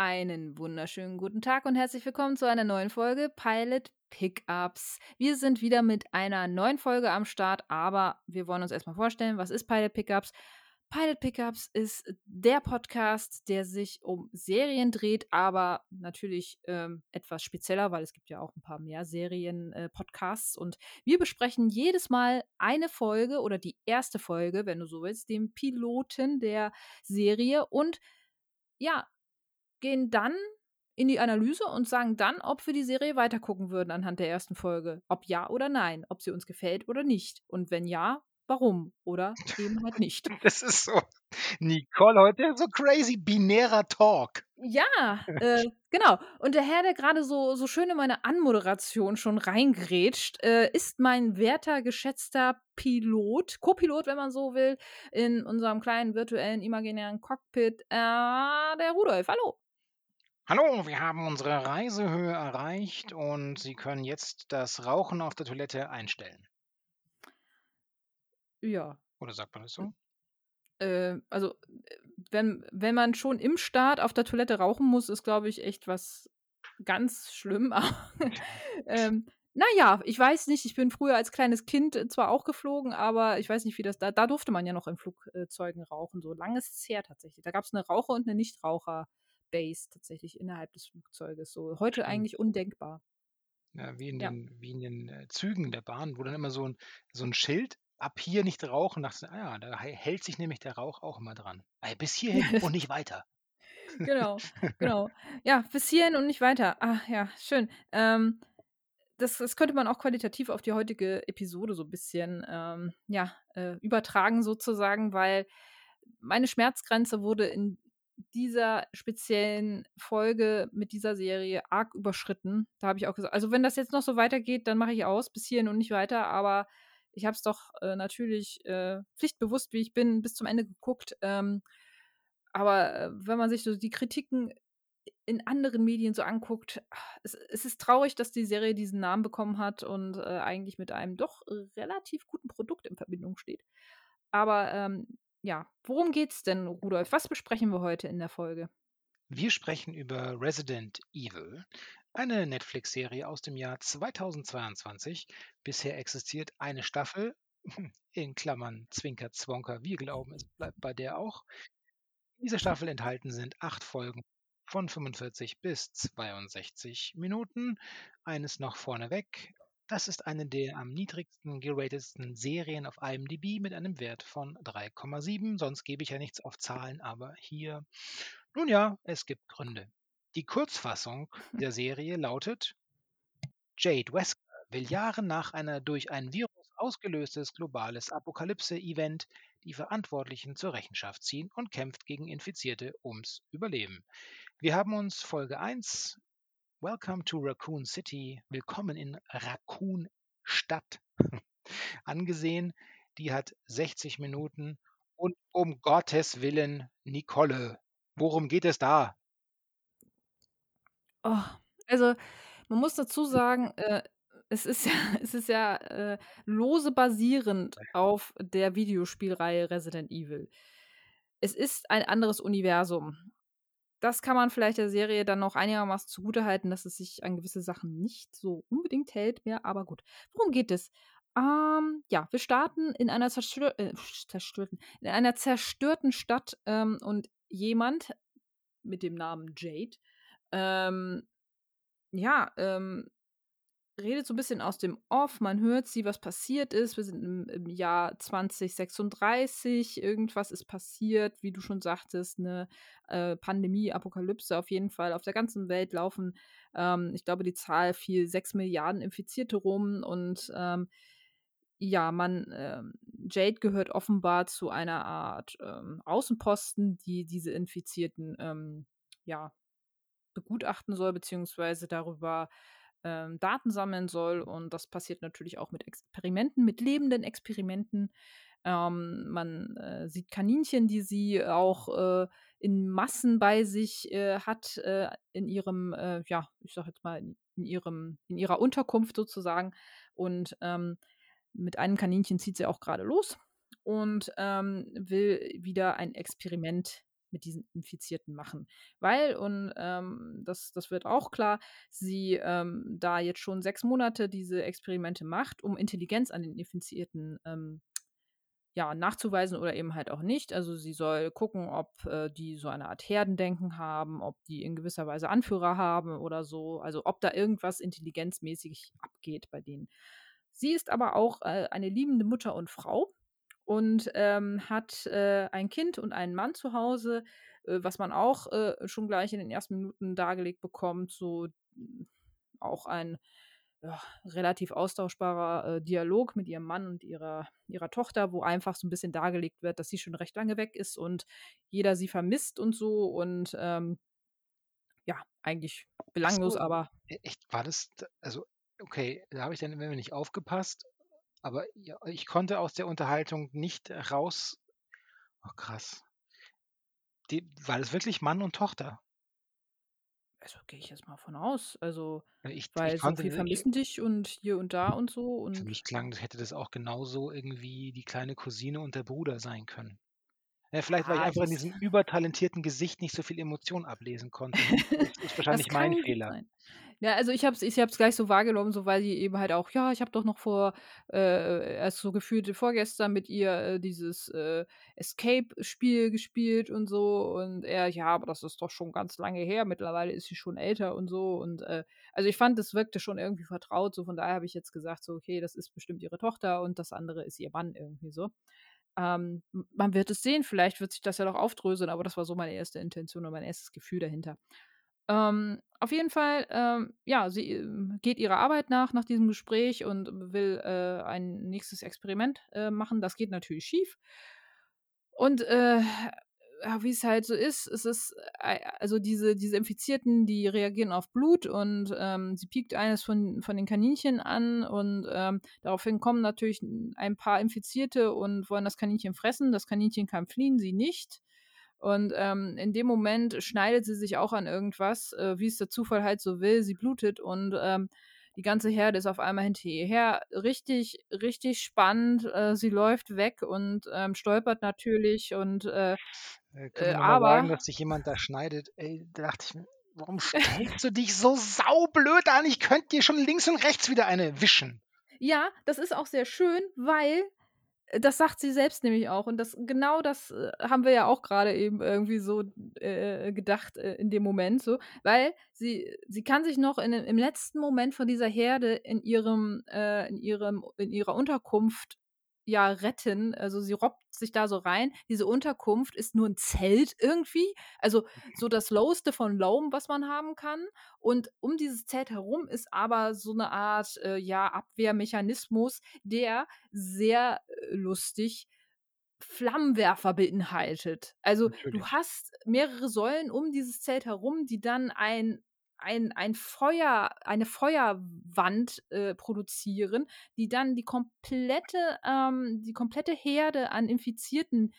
Einen wunderschönen guten Tag und herzlich willkommen zu einer neuen Folge Pilot Pickups. Wir sind wieder mit einer neuen Folge am Start, aber wir wollen uns erstmal vorstellen, was ist Pilot Pickups? Pilot Pickups ist der Podcast, der sich um Serien dreht, aber natürlich ähm, etwas spezieller, weil es gibt ja auch ein paar mehr Serien-Podcasts. Äh, und wir besprechen jedes Mal eine Folge oder die erste Folge, wenn du so willst, den Piloten der Serie und ja, gehen dann in die Analyse und sagen dann, ob wir die Serie weitergucken würden anhand der ersten Folge. Ob ja oder nein, ob sie uns gefällt oder nicht. Und wenn ja, warum oder eben halt nicht. Das ist so, Nicole, heute so crazy binärer Talk. Ja, äh, genau. Und der Herr, der gerade so, so schön in meine Anmoderation schon reingrätscht, äh, ist mein werter, geschätzter Pilot, Co-Pilot, wenn man so will, in unserem kleinen virtuellen, imaginären Cockpit, äh, der Rudolf. Hallo. Hallo, wir haben unsere Reisehöhe erreicht und Sie können jetzt das Rauchen auf der Toilette einstellen. Ja. Oder sagt man das so? Äh, also, wenn, wenn man schon im Start auf der Toilette rauchen muss, ist, glaube ich, echt was ganz schlimm. ähm, naja, ich weiß nicht, ich bin früher als kleines Kind zwar auch geflogen, aber ich weiß nicht, wie das da, da durfte man ja noch in Flugzeugen rauchen. So lange ist es her tatsächlich. Da gab es eine Raucher- und eine Nichtraucher. Base tatsächlich innerhalb des Flugzeuges. So heute Stimmt. eigentlich undenkbar. Ja, wie in Ja. den, wie in den äh, Zügen der Bahn, wo dann immer so ein, so ein Schild, ab hier nicht rauchen, dachte ah ja, da hä- hält sich nämlich der Rauch auch immer dran. Ey, bis hierhin und nicht weiter. Genau, genau. Ja, bis hierhin und nicht weiter. Ah, ja, schön. Ähm, das, das könnte man auch qualitativ auf die heutige Episode so ein bisschen ähm, ja, äh, übertragen, sozusagen, weil meine Schmerzgrenze wurde in dieser speziellen Folge mit dieser Serie arg überschritten. Da habe ich auch gesagt, also wenn das jetzt noch so weitergeht, dann mache ich aus, bis hierhin und nicht weiter, aber ich habe es doch äh, natürlich äh, pflichtbewusst, wie ich bin, bis zum Ende geguckt. Ähm, aber äh, wenn man sich so die Kritiken in anderen Medien so anguckt, es, es ist traurig, dass die Serie diesen Namen bekommen hat und äh, eigentlich mit einem doch relativ guten Produkt in Verbindung steht. Aber ähm, ja, worum geht's denn, Rudolf? Was besprechen wir heute in der Folge? Wir sprechen über Resident Evil, eine Netflix-Serie aus dem Jahr 2022. Bisher existiert eine Staffel, in Klammern Zwinker, Zwonker, wir glauben, es bleibt bei der auch. In dieser Staffel enthalten sind acht Folgen von 45 bis 62 Minuten. Eines noch vorneweg. Das ist eine der am niedrigsten geratetsten Serien auf IMDb mit einem Wert von 3,7. Sonst gebe ich ja nichts auf Zahlen, aber hier, nun ja, es gibt Gründe. Die Kurzfassung der Serie lautet: Jade Wesker will Jahre nach einer durch ein Virus ausgelöstes globales Apokalypse-Event die Verantwortlichen zur Rechenschaft ziehen und kämpft gegen Infizierte ums Überleben. Wir haben uns Folge 1 Welcome to Raccoon City, willkommen in Raccoon Stadt angesehen. Die hat 60 Minuten und um Gottes Willen, Nicole, worum geht es da? Oh, also, man muss dazu sagen, äh, es ist ja, es ist ja äh, lose basierend auf der Videospielreihe Resident Evil. Es ist ein anderes Universum. Das kann man vielleicht der Serie dann noch einigermaßen zugutehalten, dass es sich an gewisse Sachen nicht so unbedingt hält mehr, aber gut. Worum geht es? Ähm, ja, wir starten in einer zerstör äh, zerstörten, in einer zerstörten Stadt ähm, und jemand mit dem Namen Jade, ähm, ja, ähm, redet so ein bisschen aus dem Off. Man hört sie, was passiert ist. Wir sind im, im Jahr 2036. Irgendwas ist passiert, wie du schon sagtest, eine äh, Pandemie, Apokalypse auf jeden Fall. Auf der ganzen Welt laufen, ähm, ich glaube, die Zahl fiel 6 Milliarden Infizierte rum und ähm, ja, man, ähm, Jade gehört offenbar zu einer Art ähm, Außenposten, die diese Infizierten ähm, ja, begutachten soll, beziehungsweise darüber ähm, Daten sammeln soll. Und das passiert natürlich auch mit Experimenten, mit lebenden Experimenten. Ähm, man äh, sieht Kaninchen, die sie auch äh, in Massen bei sich äh, hat, äh, in ihrem, äh, ja, ich sag jetzt mal, in, ihrem, in ihrer Unterkunft sozusagen. Und ähm, mit einem Kaninchen zieht sie auch gerade los und ähm, will wieder ein Experiment mit diesen Infizierten machen. Weil, und ähm, das, das wird auch klar, sie ähm, da jetzt schon sechs Monate diese Experimente macht, um Intelligenz an den Infizierten ähm, ja, nachzuweisen oder eben halt auch nicht. Also sie soll gucken, ob äh, die so eine Art Herdendenken haben, ob die in gewisser Weise Anführer haben oder so. Also ob da irgendwas intelligenzmäßig abgeht bei denen. Sie ist aber auch äh, eine liebende Mutter und Frau und ähm, hat äh, ein Kind und einen Mann zu Hause, äh, was man auch äh, schon gleich in den ersten Minuten dargelegt bekommt. So auch ein ja, relativ austauschbarer äh, Dialog mit ihrem Mann und ihrer, ihrer Tochter, wo einfach so ein bisschen dargelegt wird, dass sie schon recht lange weg ist und jeder sie vermisst und so und ähm, ja, eigentlich belanglos, so, aber. E, echt, war das, also, okay, da habe ich dann immer nicht aufgepasst, aber ich konnte aus der Unterhaltung nicht raus. Oh, krass. Die, war das wirklich Mann und Tochter? Also gehe ich jetzt mal von aus. Also, Ich, weil ich so ich, vermissen dich und hier und da und so. für Und mich klang, das hätte das auch genauso irgendwie die kleine Cousine und der Bruder sein können. Ja, vielleicht, weil ich ja, einfach in das, diesem übertalentierten Gesicht nicht so viel Emotion ablesen konnte. Das ist das wahrscheinlich mein kann gut Fehler. sein. Ja, also ich habe es ich gleich so wahrgenommen, so weil sie eben halt auch, ja, ich habe doch noch vor, äh, erst so gefühlt vorgestern mit ihr äh, dieses äh, Escape-Spiel gespielt und so. Und er, ja, aber das ist doch schon ganz lange her. Mittlerweile ist sie schon älter und so. Und äh, also ich fand, das wirkte schon irgendwie vertraut. So von daher habe ich jetzt gesagt, so, okay, das ist bestimmt ihre Tochter und das andere ist ihr Mann irgendwie so. Ähm, man wird es sehen, vielleicht wird sich das ja noch aufdröseln, aber das war so meine erste Intention und mein erstes Gefühl dahinter. Ähm, auf jeden Fall, ähm, ja, sie äh, geht ihrer Arbeit nach, nach diesem Gespräch und will äh, ein nächstes Experiment äh, machen. Das geht natürlich schief. Und äh, wie es halt so ist, es ist, äh, also diese, diese Infizierten, die reagieren auf Blut und ähm, sie piekt eines von, von den Kaninchen an und ähm, daraufhin kommen natürlich ein paar Infizierte und wollen das Kaninchen fressen. Das Kaninchen kann fliehen, sie nicht. Und ähm, in dem Moment schneidet sie sich auch an irgendwas, äh, wie es der Zufall halt so will. Sie blutet und ähm, die ganze Herde ist auf einmal hinter ihr her. Richtig, richtig spannend. Äh, sie läuft weg und ähm, stolpert natürlich und äh, Äh, äh, nochmal sagen, aber dass sich jemand da schneidet? Ey, da dachte ich mir, warum stellst du dich so saublöd an? Ich könnte dir schon links und rechts wieder eine wischen. ja, das ist auch sehr schön, weil das sagt sie selbst nämlich auch. Und das genau das äh, haben wir ja auch gerade eben irgendwie so äh, gedacht äh, in dem Moment so, weil sie sie kann sich noch in, im letzten Moment von dieser Herde in ihrem äh, in ihrem in ihrer Unterkunft ja retten. Also sie robbt sich da so rein. Diese Unterkunft ist nur ein Zelt irgendwie, also so das Lowste von Loam, was man haben kann. Und um dieses Zelt herum ist aber so eine Art äh, ja Abwehrmechanismus, der sehr äh, lustig Flammenwerfer beinhaltet. Also Natürlich. du hast mehrere Säulen um dieses Zelt herum, die dann ein ein, ein Feuer, eine Feuerwand äh, produzieren, die dann die komplette, ähm, die komplette Herde an Infizierten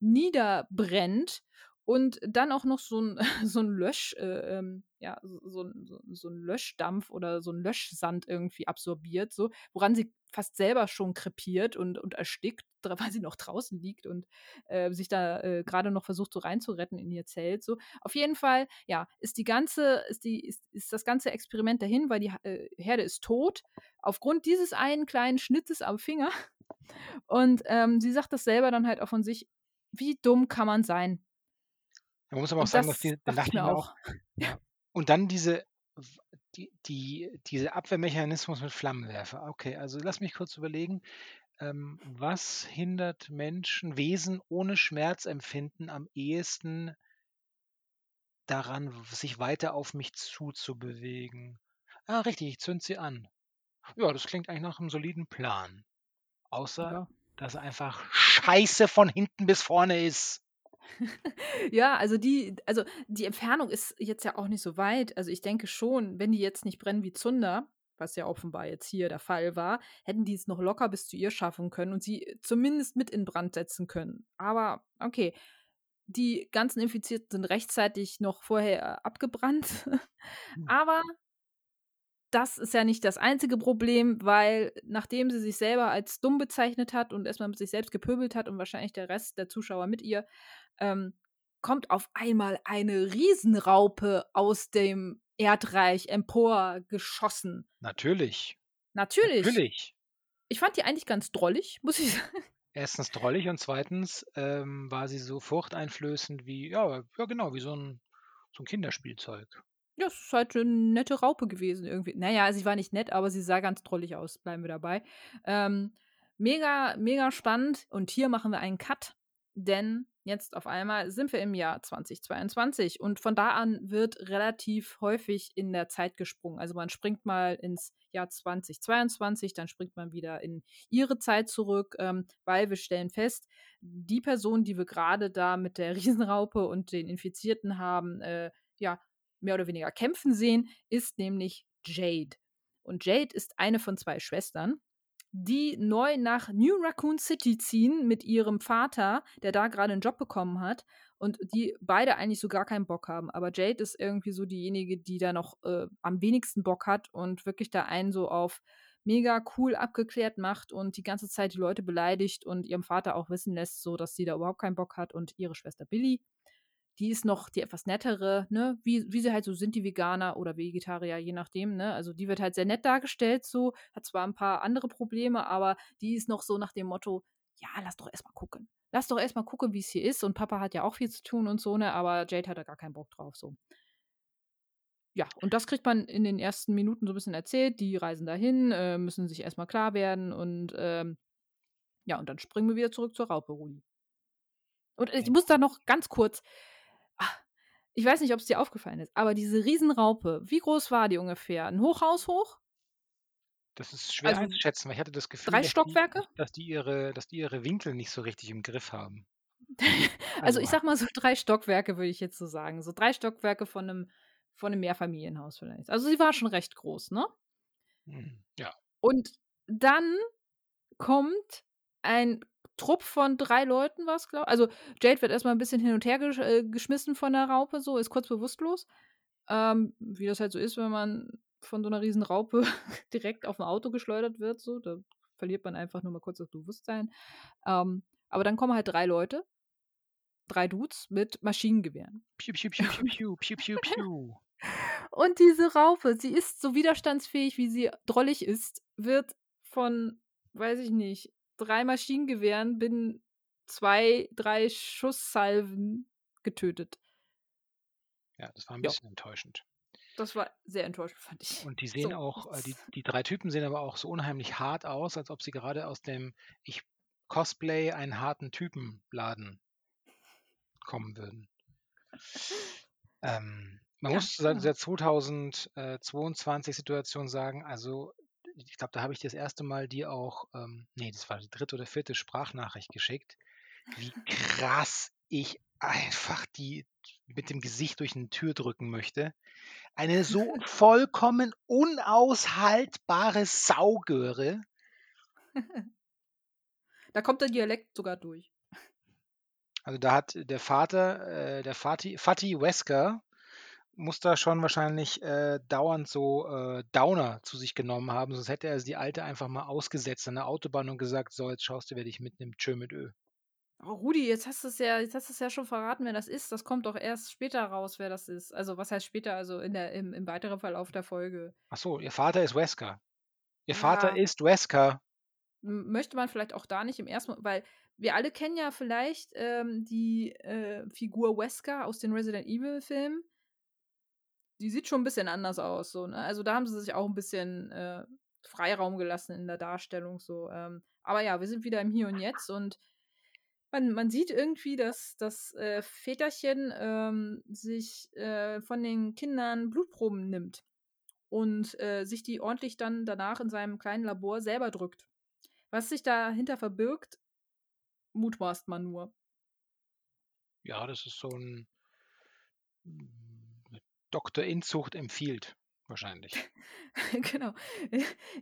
niederbrennt und dann auch noch so ein, so ein Lösch, äh, ähm, ja, so, so, so, ein Löschdampf oder so ein Löschsand irgendwie absorbiert, so, woran sie fast selber schon krepiert und, und erstickt, weil sie noch draußen liegt und äh, sich da äh, gerade noch versucht, so reinzuretten in ihr Zelt. So. Auf jeden Fall, ja, ist die ganze, ist die, ist, ist das ganze Experiment dahin, weil die äh, Herde ist tot, aufgrund dieses einen kleinen Schnittes am Finger. Und ähm, sie sagt das selber dann halt auch von sich, wie dumm kann man sein? Man muss aber auch Und sagen, dass das die, dann dachte ich dachte ich mir mir auch. auch, ja. Und dann diese, die, die, diese Abwehrmechanismus mit Flammenwerfer. Okay, also lass mich kurz überlegen. Ähm, was hindert Menschen, Wesen ohne Schmerzempfinden am ehesten daran, sich weiter auf mich zuzubewegen? Ah, richtig, ich zünd sie an. Ja, das klingt eigentlich nach einem soliden Plan. Außer, Ja. dass er einfach scheiße von hinten bis vorne ist. Ja, also die, also die Entfernung ist jetzt ja auch nicht so weit. Also ich denke schon, wenn die jetzt nicht brennen wie Zunder, was ja offenbar jetzt hier der Fall war, hätten die es noch locker bis zu ihr schaffen können und sie zumindest mit in Brand setzen können. Aber okay, die ganzen Infizierten sind rechtzeitig noch vorher äh, abgebrannt. Hm. Aber das ist ja nicht das einzige Problem, weil nachdem sie sich selber als dumm bezeichnet hat und erstmal mit sich selbst gepöbelt hat und wahrscheinlich der Rest der Zuschauer mit ihr, ähm, kommt auf einmal eine Riesenraupe aus dem Erdreich emporgeschossen. Natürlich. Natürlich. Natürlich. Ich fand die eigentlich ganz drollig, muss ich sagen. Erstens drollig und zweitens ähm, war sie so furchteinflößend wie, ja, ja genau, wie so ein, so ein Kinderspielzeug. Ja, es ist halt eine nette Raupe gewesen irgendwie. Naja, sie war nicht nett, aber sie sah ganz drollig aus. Bleiben wir dabei. Ähm, mega, mega spannend. Und hier machen wir einen Cut, denn jetzt auf einmal sind wir im Jahr 2022 und von da an wird relativ häufig in der Zeit gesprungen. Also man springt mal ins Jahr 2022, dann springt man wieder in ihre Zeit zurück, ähm, weil wir stellen fest, die Person, die wir gerade da mit der Riesenraupe und den Infizierten haben, äh, ja, mehr oder weniger kämpfen sehen, ist nämlich Jade. Und Jade ist eine von zwei Schwestern die neu nach New Raccoon City ziehen mit ihrem Vater, der da gerade einen Job bekommen hat und die beide eigentlich so gar keinen Bock haben. Aber Jade ist irgendwie so diejenige, die da noch äh, am wenigsten Bock hat und wirklich da einen so auf mega cool abgeklärt macht und die ganze Zeit die Leute beleidigt und ihrem Vater auch wissen lässt, so dass sie da überhaupt keinen Bock hat und ihre Schwester Billy die ist noch die etwas nettere, ne, wie, wie sie halt so sind, die Veganer oder Vegetarier, je nachdem, ne. Also die wird halt sehr nett dargestellt, so, hat zwar ein paar andere Probleme, aber die ist noch so nach dem Motto, ja, lass doch erstmal gucken. Lass doch erstmal gucken, wie es hier ist. Und Papa hat ja auch viel zu tun und so, ne, aber Jade hat da gar keinen Bock drauf, so. Ja, und das kriegt man in den ersten Minuten so ein bisschen erzählt. Die reisen dahin, äh, müssen sich erstmal klar werden und ähm, ja, und dann springen wir wieder zurück zur Raupe, Rudi. Und ich muss da noch ganz kurz, ich weiß nicht, ob es dir aufgefallen ist, aber diese Riesenraupe, wie groß war die ungefähr? Ein Hochhaus hoch? Das ist schwer Also einzuschätzen, weil ich hatte das Gefühl, drei dass die, Stockwerke? dass die ihre, dass die ihre Winkel nicht so richtig im Griff haben. Also ich Also, sag mal so drei Stockwerke, würde ich jetzt so sagen. So drei Stockwerke von einem, von einem Mehrfamilienhaus vielleicht. Also sie war schon recht groß, ne? hm, ja. Und dann kommt ein Trupp von drei Leuten, was glaube Also Jade wird erstmal ein bisschen hin und her gesch äh, geschmissen von der Raupe, so, ist kurz bewusstlos. Ähm, wie das halt so ist, wenn man von so einer riesen Raupe direkt auf ein Auto geschleudert wird, so, da verliert man einfach nur mal kurz das Bewusstsein. Ähm, aber dann kommen halt drei Leute, drei Dudes mit Maschinengewehren. Piu, piu, piu, piu, piu, piu, piu. Und diese Raupe, sie ist so widerstandsfähig, wie sie drollig ist, wird von, weiß ich nicht, drei Maschinengewehren binnen zwei, drei Schusssalven getötet. Ja, das war ein bisschen enttäuschend. das war sehr enttäuschend, fand ich. Und die sehen So, auch, äh, die, die drei Typen sehen aber auch so unheimlich hart aus, als ob sie gerade aus dem Ich Cosplay einen harten Typenladen kommen würden. Ähm, man Ja, muss zu genau. dieser 2022 Situation sagen, also ich glaube, da habe ich das erste Mal dir auch, ähm, nee, das war die dritte oder vierte Sprachnachricht geschickt, wie krass ich einfach die mit dem Gesicht durch eine Tür drücken möchte. Eine so vollkommen unaushaltbare Saugöre. Da kommt der Dialekt sogar durch. Also da hat der Vater, äh, der Vati, Fatih Wesker, muss da schon wahrscheinlich äh, dauernd so äh, Downer zu sich genommen haben, sonst hätte er die Alte einfach mal ausgesetzt an der Autobahn und gesagt, so, jetzt schaust du, wer dich mitnimmt, tschö mit Ö. Oh, Rudi, jetzt hast du es ja, jetzt hast du es ja schon verraten, wer das ist. Das kommt doch erst später raus, wer das ist. Also was heißt später? Also in der, im, im weiteren Verlauf der Folge. Ach so, ihr Vater ist Wesker. Ihr Vater Ja, ist Wesker. möchte man vielleicht auch da nicht im ersten, weil wir alle kennen ja vielleicht ähm, die äh, Figur Wesker aus den Resident Evil Filmen. Die sieht schon ein bisschen anders aus, so, ne? Also da haben sie sich auch ein bisschen äh, Freiraum gelassen in der Darstellung, so. Ähm, aber ja, wir sind wieder im Hier und Jetzt und man, man sieht irgendwie, dass das äh, Väterchen ähm, sich äh, von den Kindern Blutproben nimmt und äh, sich die ordentlich dann danach in seinem kleinen Labor selber drückt. Was sich dahinter verbirgt, mutmaßt man nur. Ja, das ist so ein Dr. Inzucht empfiehlt, wahrscheinlich. genau.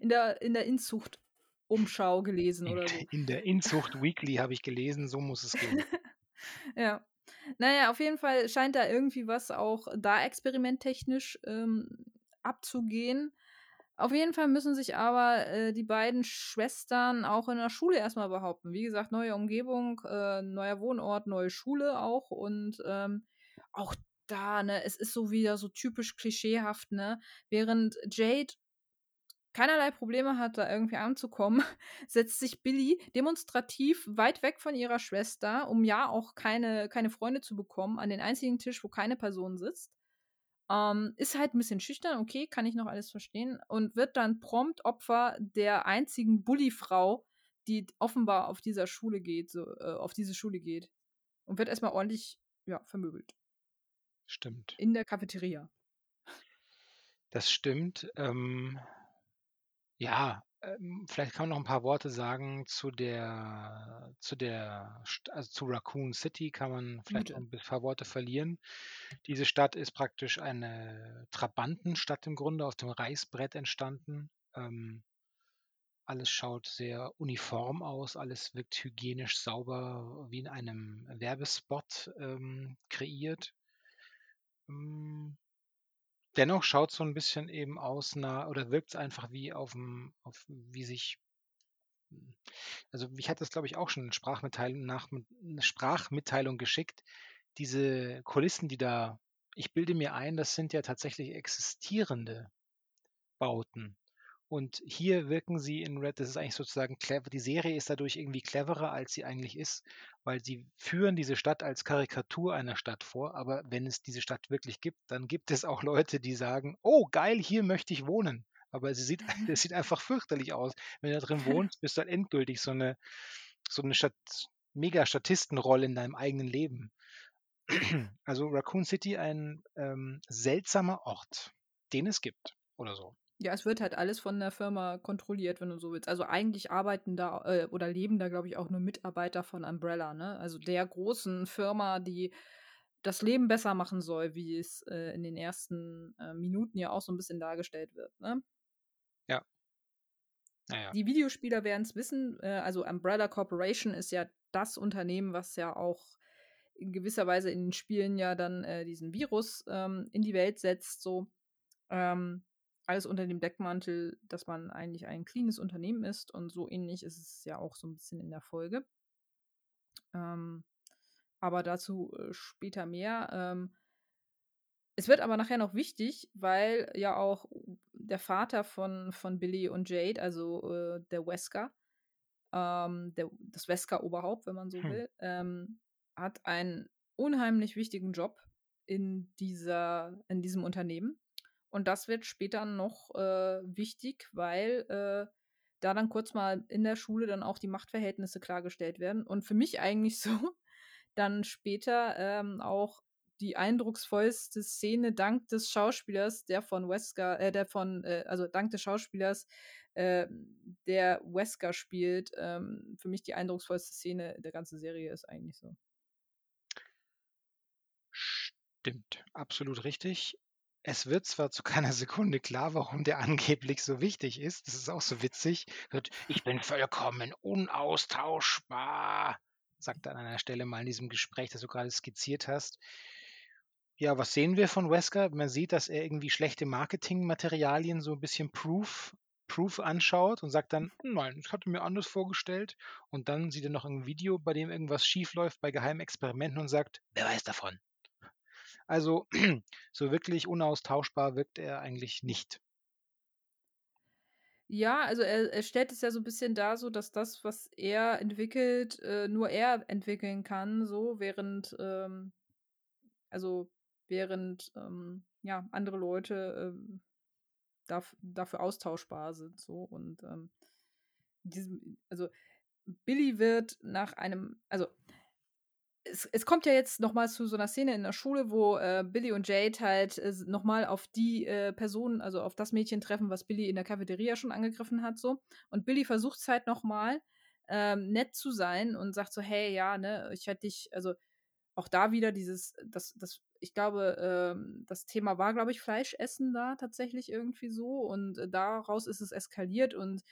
In der, in der Inzucht Umschau gelesen In, oder so. in der Inzucht Weekly habe ich gelesen, so muss es gehen. Ja. Naja, auf jeden Fall scheint da irgendwie was auch da experimenttechnisch ähm, abzugehen. Auf jeden Fall müssen sich aber äh, die beiden Schwestern auch in der Schule erstmal behaupten. Wie gesagt, neue Umgebung, äh, neuer Wohnort, neue Schule auch und ähm, auch da, ne, es ist so wieder so typisch klischeehaft, ne? Während Jade keinerlei Probleme hat, da irgendwie anzukommen, setzt sich Billy demonstrativ weit weg von ihrer Schwester, um ja auch keine, keine Freunde zu bekommen, an den einzigen Tisch, wo keine Person sitzt. Ähm, ist halt ein bisschen schüchtern, okay, kann ich noch alles verstehen. Und wird dann prompt Opfer der einzigen Bully-Frau, die offenbar auf dieser Schule geht, so, äh, auf diese Schule geht. Und wird erstmal ordentlich, ja, vermöbelt. Stimmt. In der Cafeteria. Das stimmt. Ähm, ja, ähm, vielleicht kann man noch ein paar Worte sagen zu der, zu der, also zu Raccoon City kann man vielleicht ein paar Worte verlieren. Diese Stadt ist praktisch eine Trabantenstadt im Grunde aus dem Reißbrett entstanden. Ähm, alles schaut sehr uniform aus, alles wirkt hygienisch sauber, wie in einem Werbespot ähm, kreiert. Ähm, dennoch schaut so ein bisschen eben aus nah oder wirkt es einfach wie auf'm auf wie sich hm, also, ich hatte das, glaube ich, auch schon in Sprachmitteilung nach 'ne Sprachmitteilung geschickt. Diese Kulissen, die da ich bilde mir ein, das sind ja tatsächlich existierende Bauten. Und hier wirken sie in Red das ist eigentlich sozusagen clever die Serie ist dadurch irgendwie cleverer, als sie eigentlich ist, weil sie führen diese Stadt als Karikatur einer Stadt vor, aber wenn es diese Stadt wirklich gibt, dann gibt es auch Leute, die sagen: „Oh geil, hier möchte ich wohnen.“ Aber sie sieht es sieht einfach fürchterlich aus. Wenn du da drin wohnst, bist du halt endgültig so eine so 'ne Stat Mega-Statistenrolle in deinem eigenen Leben. Also, Raccoon City ein, ähm, seltsamer Ort, den es gibt oder so. Ja, es wird halt alles von der Firma kontrolliert, wenn du so willst. Also eigentlich arbeiten da äh, oder leben da, glaube ich, auch nur Mitarbeiter von Umbrella, ne? Also der großen Firma, die das Leben besser machen soll, wie es äh, in den ersten äh, Minuten ja auch so ein bisschen dargestellt wird, ne? Ja. Ja, Die Videospieler werden es wissen, äh, also Umbrella Corporation ist ja das Unternehmen, was ja auch in gewisser Weise in den Spielen ja dann äh, diesen Virus ähm, in die Welt setzt, so. Ähm, alles unter dem Deckmantel, dass man eigentlich ein cleanes Unternehmen ist und so ähnlich ist es ja auch so ein bisschen in der Folge. Ähm, aber dazu äh, später mehr. Ähm, es wird aber nachher noch wichtig, weil ja auch der Vater von, von Billy und Jade, also äh, der Wesker, ähm, der, das Wesker-Oberhaupt, wenn man so Hm. will, ähm, hat einen unheimlich wichtigen Job in, dieser, in diesem Unternehmen. Und das wird später noch äh, wichtig, weil äh, da dann kurz mal in der Schule dann auch die Machtverhältnisse klargestellt werden. Und für mich eigentlich so dann später ähm, auch die eindrucksvollste Szene dank des Schauspielers, der von Wesker, äh, der von, äh, also dank des Schauspielers, äh, der Wesker spielt, ähm, für mich die eindrucksvollste Szene der ganzen Serie ist eigentlich so. Stimmt, absolut richtig. Es wird zwar zu keiner Sekunde klar, warum der angeblich so wichtig ist. Das ist auch so witzig. Ich bin vollkommen unaustauschbar, sagt er an einer Stelle mal in diesem Gespräch, das du gerade skizziert hast. Ja, was sehen wir von Wesker? Man sieht, dass er irgendwie schlechte Marketingmaterialien so ein bisschen Proof, Proof anschaut und sagt dann, nein, ich hatte mir anders vorgestellt. Und dann sieht er noch ein Video, bei dem irgendwas schiefläuft bei geheimen Experimenten und sagt, wer weiß davon? Also so wirklich unaustauschbar wirkt er eigentlich nicht. Ja, also er, er stellt es ja so ein bisschen dar, so dass das, was er entwickelt, äh, nur er entwickeln kann, so während, ähm, also während ähm, ja andere Leute ähm, darf, dafür austauschbar sind, so und ähm, diesem, also Billy wird nach einem, also es, es kommt ja jetzt noch mal zu so einer Szene in der Schule, wo äh, Billy und Jade halt äh, noch mal auf die äh, Person, also auf das Mädchen treffen, was Billy in der Cafeteria schon angegriffen hat, so. Und Billy versucht es halt noch mal ähm, nett zu sein und sagt so, hey, ja, ne, ich hätte dich, also auch da wieder dieses, das, das, ich glaube, ähm, das Thema war, glaube ich, Fleischessen da tatsächlich irgendwie so und äh, daraus ist es eskaliert und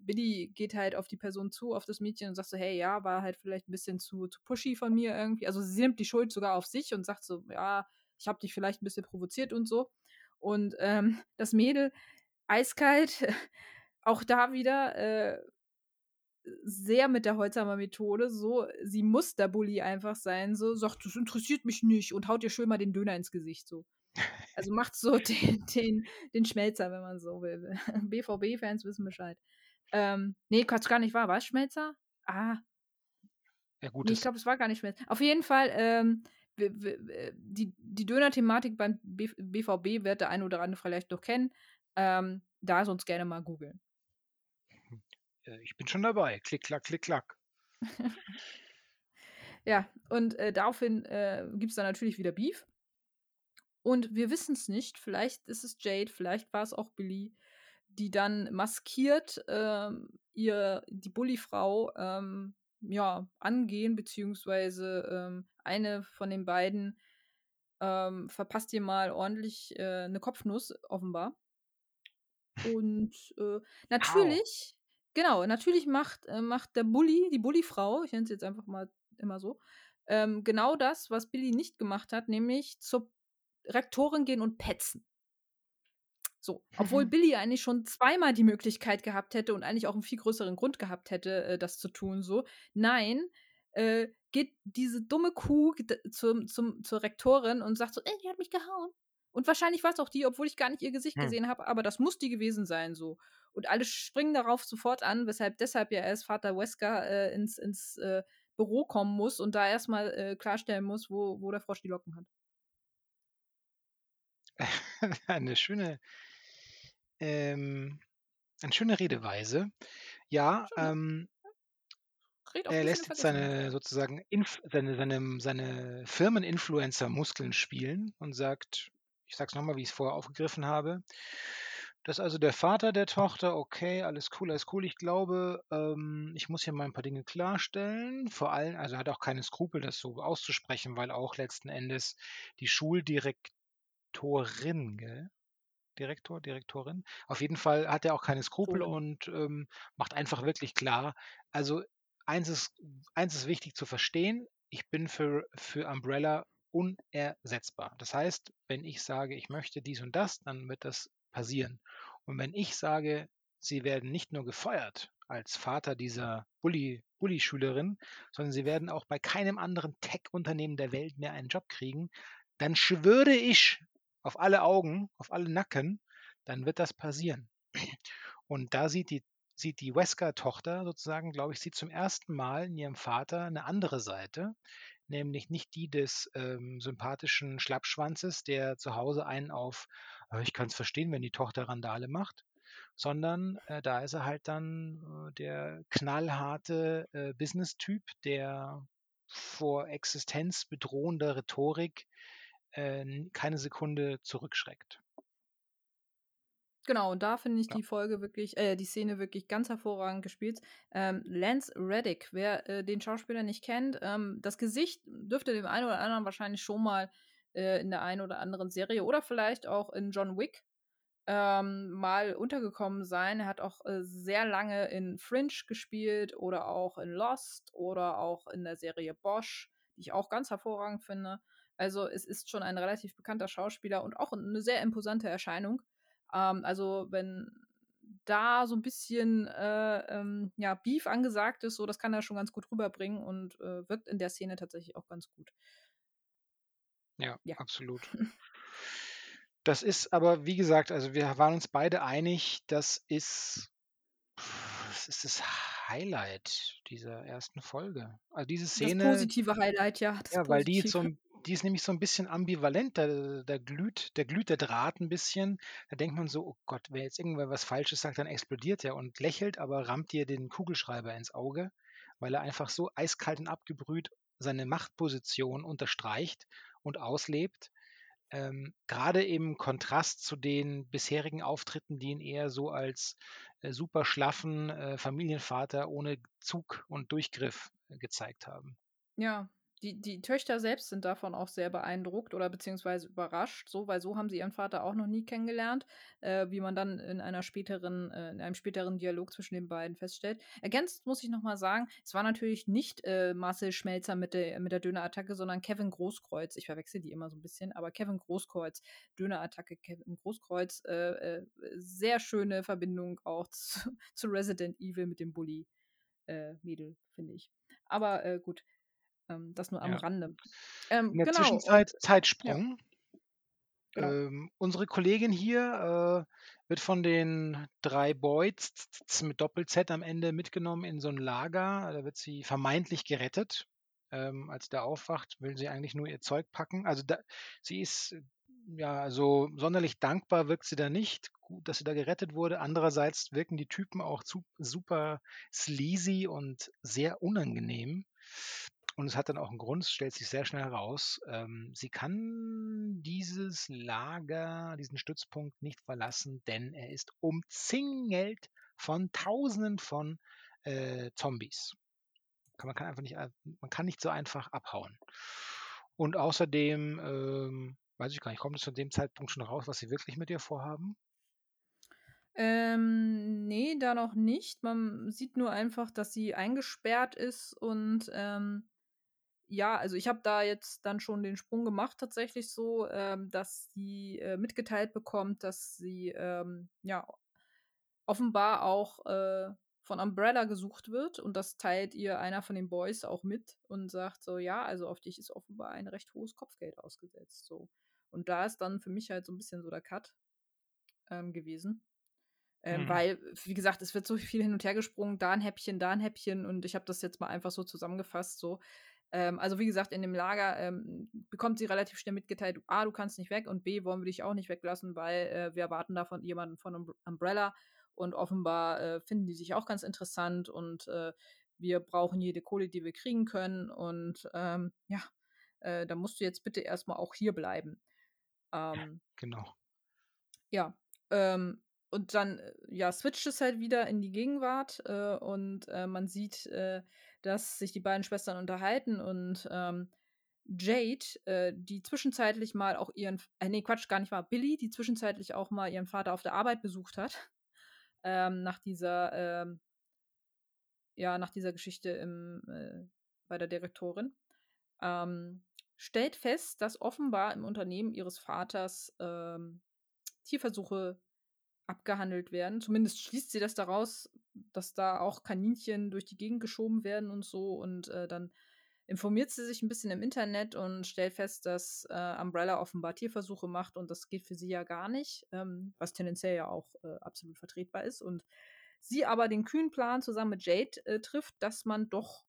Billy geht halt auf die Person zu, auf das Mädchen und sagt so, hey, ja, war halt vielleicht ein bisschen zu, zu pushy von mir irgendwie. Also sie nimmt die Schuld sogar auf sich und sagt so, ja, ich habe dich vielleicht ein bisschen provoziert und so. Und ähm, das Mädel eiskalt. Auch da wieder äh, sehr mit der Holzhammer Methode. So, sie muss der Bully einfach sein. So, sagt, das interessiert mich nicht und haut ihr schön mal den Döner ins Gesicht. So. Also macht so den, den, den Schmelzer, wenn man so will. BVB-Fans wissen Bescheid. Ähm, nee, Quatsch, gar nicht wahr. War es Schmelzer? Ah. Ja, gut. Nee, ich glaube, es war gar nicht Schmelzer. Auf jeden Fall, ähm, die, die Döner-Thematik beim BVB wird der eine oder andere vielleicht noch kennen. Ähm, da sonst gerne mal googeln. Äh, ich bin schon dabei. Klick, klack, klick, klack. ja, und äh, daraufhin äh, gibt es dann natürlich wieder Beef. Und wir wissen es nicht. Vielleicht ist es Jade, vielleicht war es auch Billy, die dann maskiert ähm, ihr, die Bullyfrau ähm, ja, angehen, beziehungsweise ähm, eine von den beiden ähm, verpasst ihr mal ordentlich äh, eine Kopfnuss, offenbar. Und äh, natürlich. Genau, natürlich macht, äh, macht der Bully, die Bullyfrau, ich nenne sie jetzt einfach mal immer so, ähm, genau das, was Billy nicht gemacht hat, nämlich zur Rektorin gehen und petzen. So, obwohl Billy eigentlich schon zweimal die Möglichkeit gehabt hätte und eigentlich auch einen viel größeren Grund gehabt hätte, äh, das zu tun. So, nein, äh, geht diese dumme Kuh zum, zum, zur Rektorin und sagt so, ey, die hat mich gehauen. Und wahrscheinlich war es auch die, obwohl ich gar nicht ihr Gesicht hm. gesehen habe, aber das muss die gewesen sein, so. Und alle springen darauf sofort an, weshalb deshalb ja erst Vater Wesker äh, ins, ins äh, Büro kommen muss und da erstmal äh, klarstellen muss, wo, wo der Frosch die Locken hat. Eine schöne, ähm, eine schöne Redeweise. Ja, ähm, er lässt jetzt seine sozusagen Inf seine, seine, seine Firmen-Influencer-Muskeln spielen und sagt, ich sag's nochmal, wie ich es vorher aufgegriffen habe. Das ist also der Vater der Tochter, okay, alles cool, alles cool. Ich glaube, ähm, ich muss hier mal ein paar Dinge klarstellen. Vor allem, also er hat auch keine Skrupel, das so auszusprechen, weil auch letzten Endes die Schuldirektorin, gell? Direktor, Direktorin. Auf jeden Fall hat er auch keine Skrupel cool. und ähm, macht einfach wirklich klar. Also eins ist, eins ist wichtig zu verstehen. Ich bin für, für Umbrella unersetzbar. Das heißt, wenn ich sage, ich möchte dies und das, dann wird das passieren. Und wenn ich sage, sie werden nicht nur gefeuert als Vater dieser Bully, Bully-Schülerin, sondern sie werden auch bei keinem anderen Tech-Unternehmen der Welt mehr einen Job kriegen, dann schwöre ich auf alle Augen, auf alle Nacken, dann wird das passieren. Und da sieht die, sieht die Wesker-Tochter sozusagen, glaube ich, sieht zum ersten Mal in ihrem Vater eine andere Seite, nämlich nicht die des ähm, sympathischen Schlappschwanzes, der zu Hause einen auf, äh, ich kann es verstehen, wenn die Tochter Randale macht, sondern äh, da ist er halt dann äh, der knallharte äh, Business-Typ, der vor existenzbedrohender Rhetorik äh, keine Sekunde zurückschreckt. Genau, und da finde ich ja. die Folge wirklich, äh, die Szene wirklich ganz hervorragend gespielt. Ähm, Lance Reddick, wer äh, den Schauspieler nicht kennt, ähm, das Gesicht dürfte dem einen oder anderen wahrscheinlich schon mal äh, in der einen oder anderen Serie oder vielleicht auch in John Wick ähm, mal untergekommen sein. Er hat auch äh, sehr lange in Fringe gespielt oder auch in Lost oder auch in der Serie Bosch, die ich auch ganz hervorragend finde. Also es ist schon ein relativ bekannter Schauspieler und auch eine sehr imposante Erscheinung. Ähm, also wenn da so ein bisschen äh, ähm, ja, Beef angesagt ist, so das kann er schon ganz gut rüberbringen und äh, wirkt in der Szene tatsächlich auch ganz gut. Ja, ja. absolut. Das ist aber, wie gesagt, also wir waren uns beide einig, das ist, das ist das Highlight dieser ersten Folge. Also diese Szene. Das positive Highlight, ja. ja, weil die so ein die ist nämlich so ein bisschen ambivalent, da, da, glüht, da glüht der Draht ein bisschen. Da denkt man so, oh Gott, wer jetzt irgendwer was Falsches sagt, dann explodiert er und lächelt, aber rammt dir den Kugelschreiber ins Auge, weil er einfach so eiskalt und abgebrüht seine Machtposition unterstreicht und auslebt. Ähm, Gerade im Kontrast zu den bisherigen Auftritten, die ihn eher so als äh, super schlaffen äh, Familienvater ohne Zug und Durchgriff äh, gezeigt haben. Ja, die, die Töchter selbst sind davon auch sehr beeindruckt oder beziehungsweise überrascht, so, weil so haben sie ihren Vater auch noch nie kennengelernt, äh, wie man dann in einer späteren, äh, in einem späteren Dialog zwischen den beiden feststellt. Ergänzt muss ich nochmal sagen, es war natürlich nicht äh, Marcel Schmelzer mit der, mit der Dönerattacke, sondern Kevin Großkreuz. Ich verwechsel die immer so ein bisschen, aber Kevin Großkreuz, Dönerattacke, Kevin Großkreuz, äh, äh, sehr schöne Verbindung auch zu, zu Resident Evil mit dem Bully-Mädel, finde ich. Aber gut, ähm, das nur am Ja. Rande. Ähm, In der genau. Zwischenzeit Zeitsprung. Genau. Ähm, unsere Kollegin hier äh, wird von den drei Boys mit Doppel-Z am Ende mitgenommen in so ein Lager. Da wird sie vermeintlich gerettet. Ähm, als der aufwacht, will sie eigentlich nur ihr Zeug packen. Also da, sie ist ja so sonderlich dankbar wirkt sie da nicht. Gut, dass sie da gerettet wurde. Andererseits wirken die Typen auch zu, super sleazy und sehr unangenehm. Und es hat dann auch einen Grund, es stellt sich sehr schnell heraus. Ähm, sie kann dieses Lager, diesen Stützpunkt nicht verlassen, denn er ist umzingelt von Tausenden von äh, Zombies. Man kann einfach nicht, äh, man kann nicht so einfach abhauen. Und außerdem, ähm, weiß ich gar nicht, kommt es zu dem Zeitpunkt schon raus, was sie wirklich mit ihr vorhaben? Ähm, nee, da noch nicht. Man sieht nur einfach, dass sie eingesperrt ist und ähm, ja, also ich habe da jetzt dann schon den Sprung gemacht, tatsächlich so, ähm, dass sie äh, mitgeteilt bekommt, dass sie ähm, ja offenbar auch äh, von Umbrella gesucht wird und das teilt ihr einer von den Boys auch mit und sagt so, ja, also auf dich ist offenbar ein recht hohes Kopfgeld ausgesetzt. So. Und da ist dann für mich halt so ein bisschen so der Cut ähm, gewesen. Ähm, Mhm. Weil, wie gesagt, es wird so viel hin und her gesprungen, da ein Häppchen, da ein Häppchen und ich habe das jetzt mal einfach so zusammengefasst. So. Ähm, also wie gesagt, in dem Lager ähm, bekommt sie relativ schnell mitgeteilt, A, du kannst nicht weg und B, wollen wir dich auch nicht weglassen, weil äh, wir erwarten da von jemandem von Um- Umbrella und offenbar äh, finden die sich auch ganz interessant und äh, wir brauchen jede Kohle, die wir kriegen können und ähm, ja, äh, da musst du jetzt bitte erstmal auch hier bleiben. Ähm, Genau. ja, ähm, und dann, äh, ja, switcht es halt wieder in die Gegenwart äh, und äh, man sieht, äh, dass sich die beiden Schwestern unterhalten und ähm, Jade, äh, die zwischenzeitlich mal auch ihren, äh, nee, Quatsch, gar nicht mal, Billy, die zwischenzeitlich auch mal ihren Vater auf der Arbeit besucht hat, ähm, nach dieser, ähm, ja, nach dieser Geschichte im, äh, bei der Direktorin, ähm, stellt fest, dass offenbar im Unternehmen ihres Vaters ähm, Tierversuche abgehandelt werden. Zumindest schließt sie das daraus, dass da auch Kaninchen durch die Gegend geschoben werden und so. Und äh, dann informiert sie sich ein bisschen im Internet und stellt fest, dass äh, Umbrella offenbar Tierversuche macht und das geht für sie ja gar nicht, ähm, was tendenziell ja auch äh, absolut vertretbar ist. Und sie aber den kühnen Plan zusammen mit Jade äh, trifft, dass man doch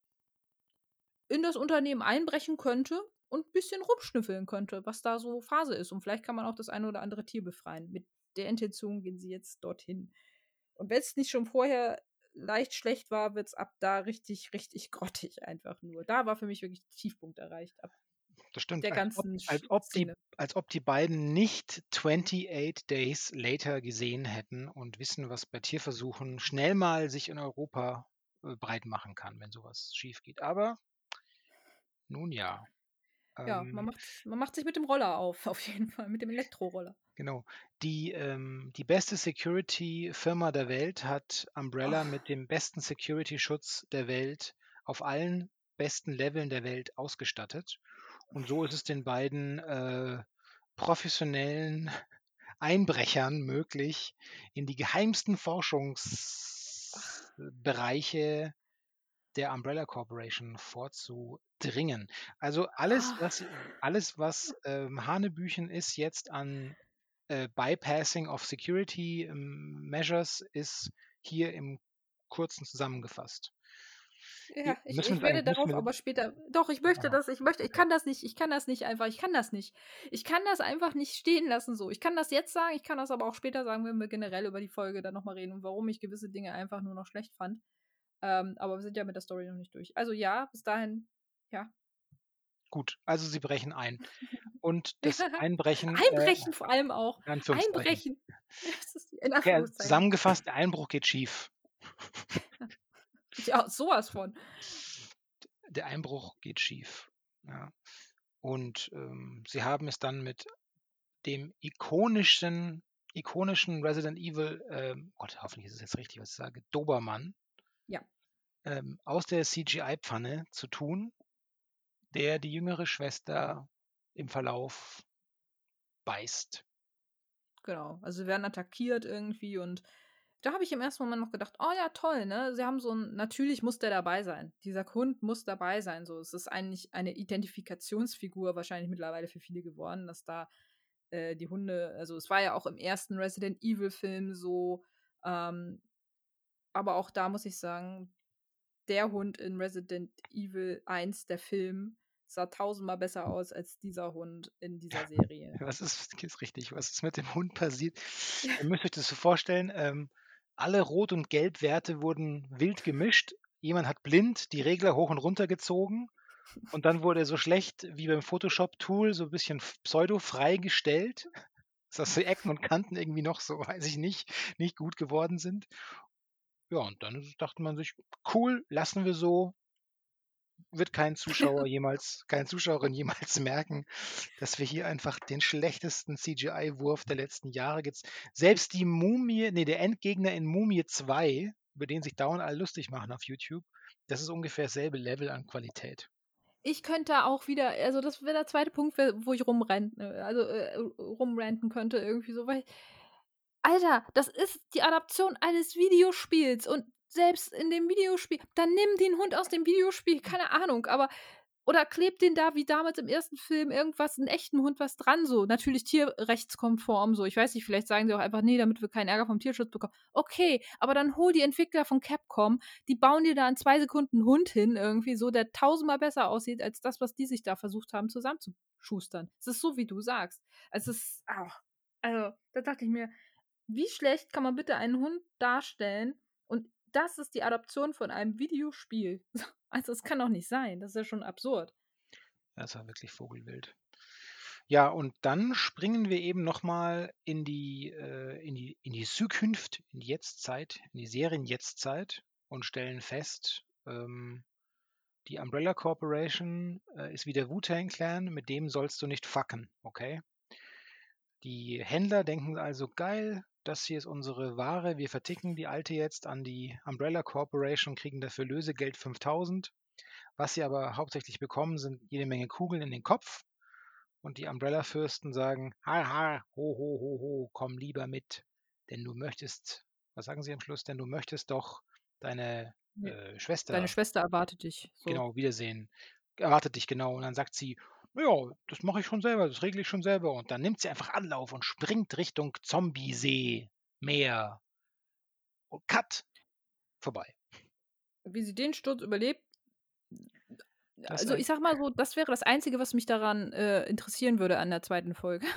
in das Unternehmen einbrechen könnte und ein bisschen rumschnüffeln könnte, was da so Phase ist. Und vielleicht kann man auch das eine oder andere Tier befreien. Mit der Intention gehen sie jetzt dorthin. Und wenn es nicht schon vorher leicht schlecht war, wird es ab da richtig, richtig grottig einfach nur. Da war für mich wirklich der Tiefpunkt erreicht. Ab Das stimmt. der Als ob, ganzen als, ob die, als ob die beiden nicht 28 Days later gesehen hätten und wissen, was bei Tierversuchen schnell mal sich in Europa äh, breit machen kann, wenn sowas schief geht. Aber nun ja. Ja, Ähm, man macht, man macht sich mit dem Roller auf, auf jeden Fall, mit dem Elektroroller. Genau. Die, ähm, die beste Security-Firma der Welt hat Umbrella Oh. mit dem besten Security-Schutz der Welt auf allen besten Leveln der Welt ausgestattet. Und so ist es den beiden äh, professionellen Einbrechern möglich, in die geheimsten Forschungsbereiche der Umbrella Corporation vorzudringen. Also alles, was, alles, was ähm, Hanebüchen ist jetzt an äh, Bypassing of Security ähm, Measures, ist hier im Kurzen zusammengefasst. Ja, ich, ich werde darauf aber später. Doch, ich möchte Ah. das, ich möchte, ich kann das nicht, ich kann das nicht einfach, ich kann das nicht. Ich kann das einfach nicht stehen lassen so. Ich kann das jetzt sagen, ich kann das aber auch später sagen, wenn wir generell über die Folge dann nochmal reden und warum ich gewisse Dinge einfach nur noch schlecht fand. Ähm, aber wir sind ja mit der Story noch nicht durch. Also ja, bis dahin, ja. Gut, also sie brechen ein. Und das Einbrechen. Einbrechen vor allem auch. Äh. Einbrechen. Ja, zusammengefasst, der Einbruch geht schief. Ja, sowas von. Der Einbruch geht schief. Ja. Und ähm, sie haben es dann mit dem ikonischen, ikonischen Resident Evil, ähm, Gott, hoffentlich ist es jetzt richtig, was ich sage, Dobermann, Ja. ähm, aus der CGI-Pfanne zu tun, der die jüngere Schwester im Verlauf beißt. Genau. Also sie werden attackiert irgendwie und da habe ich im ersten Moment noch gedacht, oh ja, toll, ne? Sie haben so ein, natürlich muss der dabei sein. Dieser Hund muss dabei sein. So, es ist eigentlich eine Identifikationsfigur wahrscheinlich mittlerweile für viele geworden, dass da äh, die Hunde, also es war ja auch im ersten Resident Evil-Film so, ähm, aber auch da muss ich sagen, der Hund in Resident Evil 1, der Film, sah tausendmal besser aus als dieser Hund in dieser Serie. Was ist, ist richtig? Was ist mit dem Hund passiert? Ihr müsst euch das so vorstellen, ähm, alle Rot- und Gelbwerte wurden wild gemischt. Jemand hat blind die Regler hoch und runter gezogen und dann wurde er so schlecht wie beim Photoshop-Tool so ein bisschen pseudo freigestellt, dass die Ecken und Kanten irgendwie noch so, weiß ich nicht, nicht gut geworden sind. Ja, und dann dachte man sich, cool, lassen wir so. Wird kein Zuschauer jemals, keine Zuschauerin jemals merken, dass wir hier einfach den schlechtesten CGI-Wurf der letzten Jahre gibt. Selbst die Mumie, nee, der Endgegner in Mumie 2, über den sich dauernd alle lustig machen auf YouTube, das ist ungefähr dasselbe Level an Qualität. Ich könnte auch wieder, also das wäre der zweite Punkt, wo ich rumrennen, also äh, rumranten könnte, irgendwie so, weil, Alter, das ist die Adaption eines Videospiels und selbst in dem Videospiel, dann nimm den Hund aus dem Videospiel, keine Ahnung, aber oder klebt den da wie damals im ersten Film irgendwas, einen echten Hund was dran, so. Natürlich tierrechtskonform, so. Ich weiß nicht, vielleicht sagen sie auch einfach, nee, damit wir keinen Ärger vom Tierschutz bekommen. Okay, aber dann hol die Entwickler von Capcom, die bauen dir da in zwei Sekunden einen Hund hin, irgendwie so, der tausendmal besser aussieht, als das, was die sich da versucht haben zusammenzuschustern. Es ist so, wie du sagst. Es ist, ach, also, da dachte ich mir, wie schlecht kann man bitte einen Hund darstellen und das ist die Adaption von einem Videospiel. Also es kann doch nicht sein. Das ist ja schon absurd. Das war wirklich Vogelwild. Ja, und dann springen wir eben nochmal in die, äh, in die, in die Zukunft, in die Jetztzeit, in die Serien-Jetztzeit und stellen fest, ähm, die Umbrella Corporation äh, ist wie der Wu-Tang Clan, mit dem sollst du nicht fucken, okay? Die Händler denken also, geil, das hier ist unsere Ware, wir verticken die alte jetzt an die Umbrella Corporation, kriegen dafür Lösegeld 5000. Was sie aber hauptsächlich bekommen, sind jede Menge Kugeln in den Kopf. Und die Umbrella-Fürsten sagen, ha, ha, ho, ho, ho, ho, komm lieber mit. Denn du möchtest, was sagen sie am Schluss, denn du möchtest doch deine äh, Schwester. Deine Schwester erwartet dich. So. Genau, wiedersehen. Erwartet dich genau. Und dann sagt sie, ja, das mache ich schon selber, das regle ich schon selber. Und dann nimmt sie einfach Anlauf und springt Richtung Zombiesee, Meer. Und cut. Vorbei. Wie sie den Sturz überlebt. Das also ich sag mal so, das wäre das Einzige, was mich daran äh, interessieren würde an der zweiten Folge.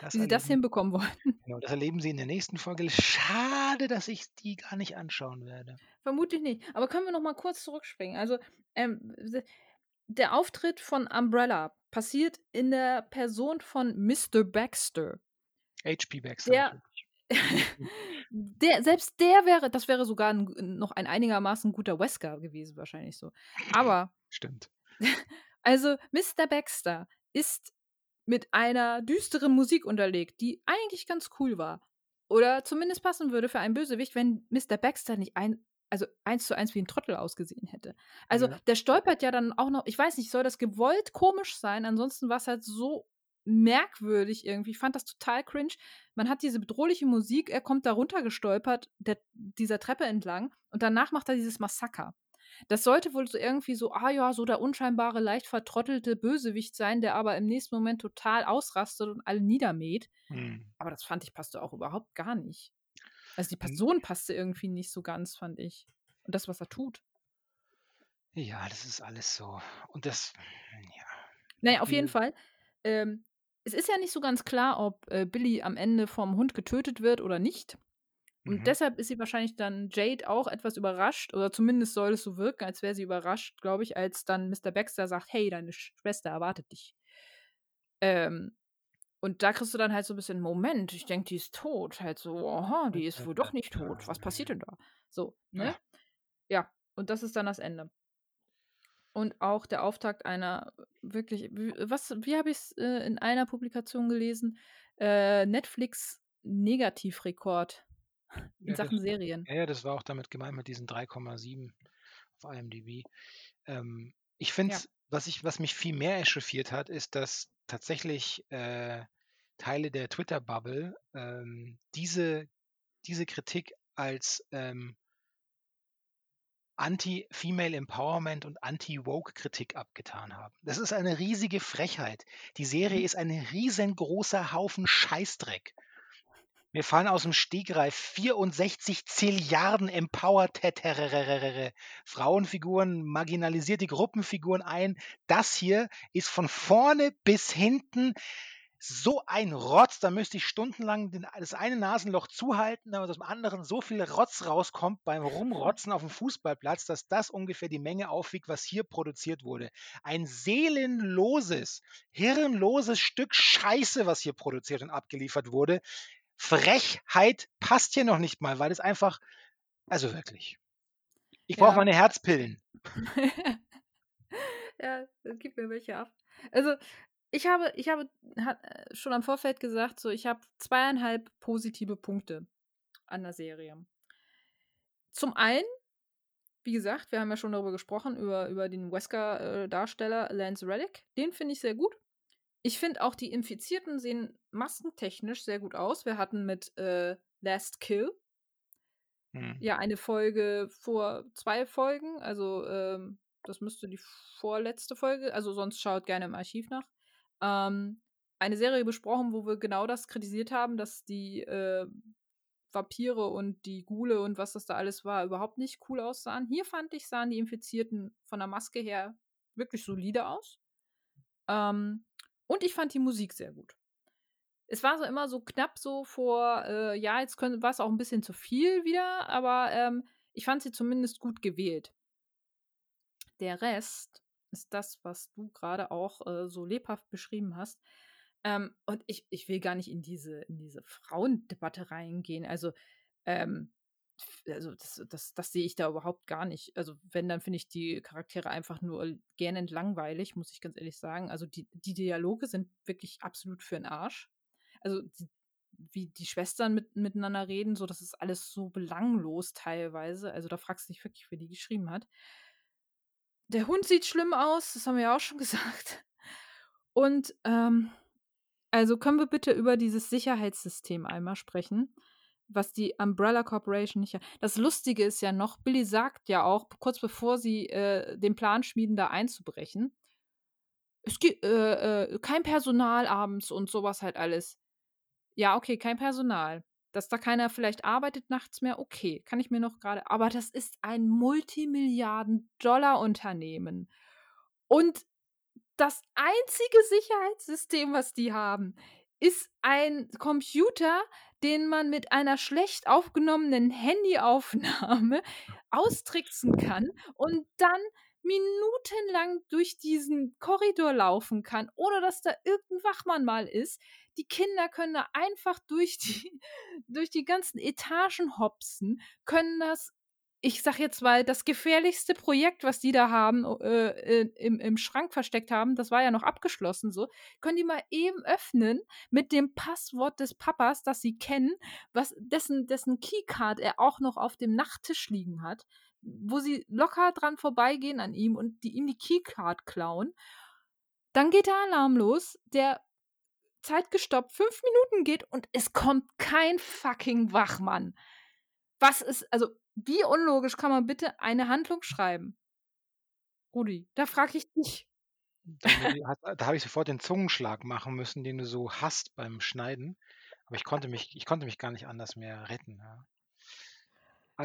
Das wie sie das hinbekommen wollen. Genau, das erleben sie in der nächsten Folge. Schade, dass ich die gar nicht anschauen werde. Vermutlich nicht. Aber können wir noch mal kurz zurückspringen? Also, ähm, der Auftritt von Umbrella passiert in der Person von Mr. Baxter. H.P. Baxter. Der, der, selbst der wäre, das wäre sogar ein, noch ein einigermaßen guter Wesker gewesen, wahrscheinlich so. Aber. Stimmt. Also, Mr. Baxter ist mit einer düsteren Musik unterlegt, die eigentlich ganz cool war. Oder zumindest passen würde für einen Bösewicht, wenn Mr. Baxter nicht ein also eins zu eins wie ein Trottel ausgesehen hätte. Also ja. der stolpert ja dann auch noch, ich weiß nicht, soll das gewollt komisch sein? Ansonsten war es halt so merkwürdig irgendwie. Ich fand das total cringe. Man hat diese bedrohliche Musik, er kommt da runtergestolpert, der, dieser Treppe entlang und danach macht er dieses Massaker. Das sollte wohl so irgendwie so, ah ja, so der unscheinbare, leicht vertrottelte Bösewicht sein, der aber im nächsten Moment total ausrastet und alle niedermäht. Hm. Aber das fand ich passte auch überhaupt gar nicht. Also die Person passte irgendwie nicht so ganz, fand ich. Und das, was er tut. Ja, das ist alles so. Und das, ja. Naja, auf jeden Fall. Ähm, es ist ja nicht so ganz klar, ob äh, Billy am Ende vom Hund getötet wird oder nicht. Und mhm. deshalb ist sie wahrscheinlich dann Jade auch etwas überrascht, oder zumindest soll es so wirken, als wäre sie überrascht, glaube ich, als dann Mr. Baxter sagt, hey, deine Schwester erwartet dich. Ähm, und da kriegst du dann halt so ein bisschen, Moment, ich denke, die ist tot. Halt so, aha, die ist wohl doch nicht tot. Was passiert denn da? So, ne? Ja, und das ist dann das Ende. Und auch der Auftakt einer wirklich, w was wie habe ich's, äh, in einer Publikation gelesen? Äh, Netflix Negativrekord in Ja, das Sachen Serien. ja, das war auch damit gemeint mit diesen 3,7 auf IMDb. Ähm, ich finde Ja. Was ich was mich viel mehr echauffiert hat, ist, dass tatsächlich, äh, Teile der Twitter-Bubble, ähm, diese diese Kritik als, ähm Anti-Female Empowerment und Anti-Woke-Kritik abgetan haben. Das ist eine riesige Frechheit. Die Serie Mhm. ist ein riesengroßer Haufen Scheißdreck. Mir fallen aus dem Stegreif 64 Zilliarden empowered Frauenfiguren, marginalisierte Gruppenfiguren ein. Das hier ist von vorne bis hinten so ein Rotz, da müsste ich stundenlang den, das eine Nasenloch zuhalten, aber aus dem anderen so viel Rotz rauskommt beim Rumrotzen auf dem Fußballplatz, dass das ungefähr die Menge aufwiegt, was hier produziert wurde. Ein seelenloses, hirnloses Stück Scheiße, was hier produziert und abgeliefert wurde. Frechheit passt hier noch nicht mal, weil es einfach, also wirklich. Ich brauche Ja. meine Herzpillen. Ja, gib mir welche ab. Also, ich habe ich habe ha äh, schon am Vorfeld gesagt, so, ich habe 2,5 positive Punkte an der Serie. Zum einen, wie gesagt, wir haben ja schon darüber gesprochen, über über den Wesker, äh, Darsteller Lance Reddick. Den finde ich sehr gut. Ich finde auch, die Infizierten sehen maskentechnisch sehr gut aus. Wir hatten mit, äh, Last Kill Hm. ja eine Folge vor 2 Folgen, also, ähm, das müsste die vorletzte Folge also, sonst schaut gerne im Archiv nach. Ähm, eine Serie besprochen, wo wir genau das kritisiert haben, dass die, äh, Vampire und die Ghule und was das da alles war, überhaupt nicht cool aussahen. Hier fand ich, sahen die Infizierten von der Maske her wirklich solide aus. Ähm, und ich fand die Musik sehr gut. Es war so immer so knapp so vor, äh, ja, jetzt könn war's auch 'n bisschen zu viel wieder, aber, ähm, ich fand sie zumindest gut gewählt. Der Rest ist das, was du grade auch, äh, so lebhaft beschrieben hast. Ähm, und ich ich will gar nicht in diese in diese Frauendebatte reingehen. Also, ähm, also, das das das sehe ich da überhaupt gar nicht. Also, wenn, dann finde ich die Charaktere einfach nur gähnend langweilig, muss ich ganz ehrlich sagen. Also, die die Dialoge sind wirklich absolut für 'n Arsch. Also, d wie die Schwestern mit miteinander reden, so, das ist alles so belanglos teilweise. Also, da fragst du dich wirklich, wer die geschrieben hat. Der Hund sieht schlimm aus, das haben wir ja auch schon gesagt. Und, ähm, also, können wir bitte über dieses Sicherheitssystem einmal sprechen, was die Umbrella Corporation nicht das Lustige ist ja noch, Billy sagt ja auch, kurz bevor sie, äh, den Plan schmieden, da einzubrechen: „Es gi äh, äh, kein Personal abends“ und so was halt alles. Ja, okay, kein Personal. Dass da keiner vielleicht arbeitet nachts mehr, okay, kann ich mir noch grade aber das ist ein Multimilliarden-Dollar-Unternehmen. Und das einzige Sicherheitssystem, was die haben, ist ein Computer, den man mit einer schlecht aufgenommenen Handyaufnahme austricksen kann und dann minutenlang durch diesen Korridor laufen kann, ohne dass da irgend 'n Wachmann mal ist. Die Kinder können da einfach durch die durch die ganzen Etagen hopsen, können das ich sage jetzt mal, das gefährlichste Projekt, was die da haben, äh, im im Schrank versteckt haben, das war ja noch abgeschlossen so, können die mal eben öffnen mit dem Passwort des Papas, das sie kennen, was dessen dessen Keycard er auch noch auf dem Nachttisch liegen hat, wo sie locker dran vorbeigehen an ihm und die ihm die Keycard klauen. Dann geht der Alarm los, der zeitgestoppt 5 Minuten geht und es kommt kein fucking Wachmann. Was ist also, wie unlogisch kann man bitte eine Handlung schreiben? Rudi, da frage ich dich. Da da habe ich sofort den Zungenschlag machen müssen, den du so hast beim Schneiden. Aber ich konnte mich ich konnte mich gar nicht anders mehr retten, ja.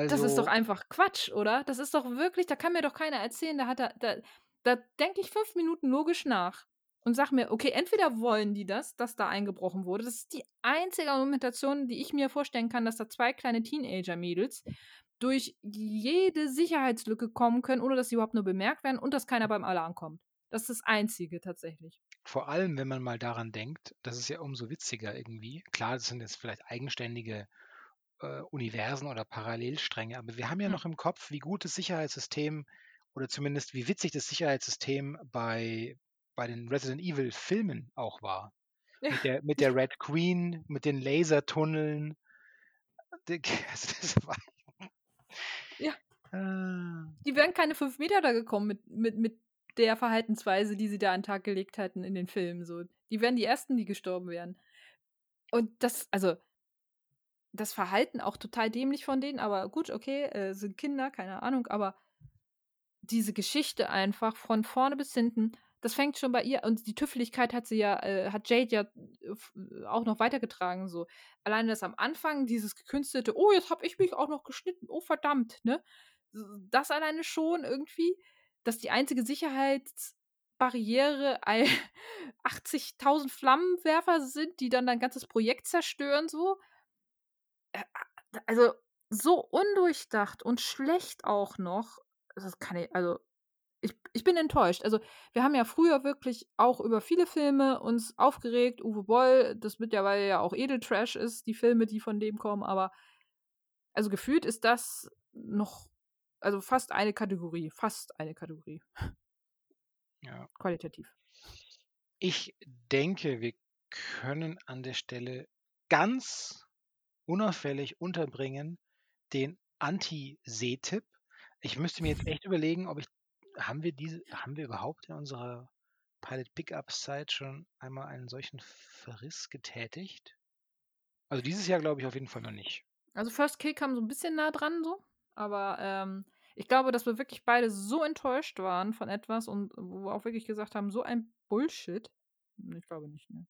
Das ist doch Also einfach Quatsch, oder? Das ist doch wirklich da kann mir doch keiner erzählen, da hat er da da denke ich 5 Minuten logisch nach und sage mir: „Okay, entweder wollen die das, dass da eingebrochen wurde.“ Das ist die einzige Argumentation, die ich mir vorstellen kann, dass da 2 kleine Teenager-Mädels durch jede Sicherheitslücke kommen können, ohne dass sie überhaupt nur bemerkt werden und dass keiner beim Alarm kommt. Das ist das Einzige tatsächlich. Vor allem, wenn man mal daran denkt, das ist ja umso witziger irgendwie. Klar, das sind jetzt vielleicht eigenständige, äh, Universen oder Parallelstränge, aber wir haben ja Hm. noch im Kopf, wie gut das Sicherheitssystem oder zumindest wie witzig das Sicherheitssystem bei, bei den Resident Evil Filmen auch war. Ja. Mit, der, mit der Red Queen, mit den Lasertunneln. Also das war, Ja. Ah. Die wären keine fünf Meter da gekommen mit, mit, mit der Verhaltensweise, die sie da an den Tag gelegt hatten in den Filmen. So. Die wären die Ersten, die gestorben wären. Und das, also, das Verhalten auch total dämlich von denen, aber gut, okay, äh, sind Kinder, keine Ahnung, aber diese Geschichte einfach von vorne bis hinten, das fängt schon bei ihr und die Tüffeligkeit hat sie ja, äh, hat Jade ja äh, auch noch weitergetragen so. Alleine das am Anfang, dieses gekünstelte, oh, jetzt habe ich mich auch noch geschnitten, oh verdammt, ne? Das alleine schon irgendwie, dass die einzige Sicherheitsbarriere 80.000 Flammenwerfer sind, die dann dein ganzes Projekt zerstören, so. Äh, also so undurchdacht und schlecht auch noch. Das kann ich, also ich, bin enttäuscht. Also, wir haben ja früher wirklich auch über viele Filme uns aufgeregt. Uwe Boll, das mittlerweile ja auch Edeltrash ist, die Filme, die von dem kommen, aber also gefühlt ist das noch, also fast eine Kategorie, fast eine Kategorie. Ja. Qualitativ. Ich denke, wir können an der Stelle ganz unauffällig unterbringen den Anti-Seetipp. Ich müsste mir jetzt echt überlegen, ob ich haben wir diese, haben wir überhaupt in unserer Pilot Pickups Zeit schon einmal einen solchen Verriss getätigt? Also dieses Jahr glaube ich auf jeden Fall noch nicht. Also First Kill kam so ein bisschen nah dran so, aber ähm, ich glaube, dass wir wirklich beide so enttäuscht waren von etwas und wo wir auch wirklich gesagt haben, so ein Bullshit. Ich glaube nicht, ne?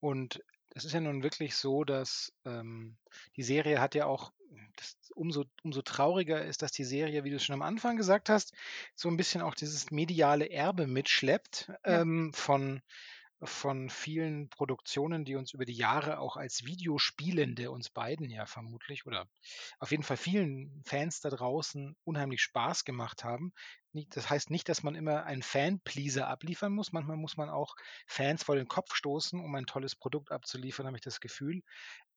Und es ist ja nun wirklich so, dass ähm, die Serie hat ja auch das umso, umso trauriger ist, dass die Serie, wie du schon am Anfang gesagt hast, so ein bisschen auch dieses mediale Erbe mitschleppt Ja. ähm, von, von vielen Produktionen, die uns über die Jahre auch als Videospielende, uns beiden ja vermutlich, oder auf jeden Fall vielen Fans da draußen unheimlich Spaß gemacht haben. Das heißt nicht, dass man immer einen Fan-Pleaser abliefern muss. Manchmal muss man auch Fans vor den Kopf stoßen, um ein tolles Produkt abzuliefern, habe ich das Gefühl.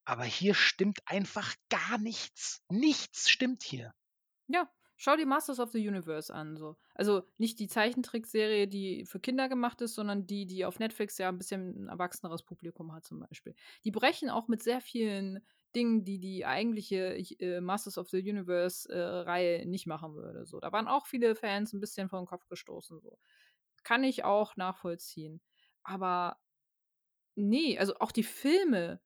Aber hier stimmt einfach gar nichts. Nichts stimmt hier. Ja, schau dir Masters of the Universe an. So. Also nicht die Zeichentrickserie, die für Kinder gemacht ist, sondern die, die auf Netflix ja ein bisschen ein erwachseneres Publikum hat zum Beispiel. Die brechen auch mit sehr vielen Dingen, die die eigentliche äh, Masters of the Universe-Reihe äh, nicht machen würde. So. Da waren auch viele Fans ein bisschen vor den Kopf gestoßen. So. Kann ich auch nachvollziehen. Aber nee, also auch die Filme,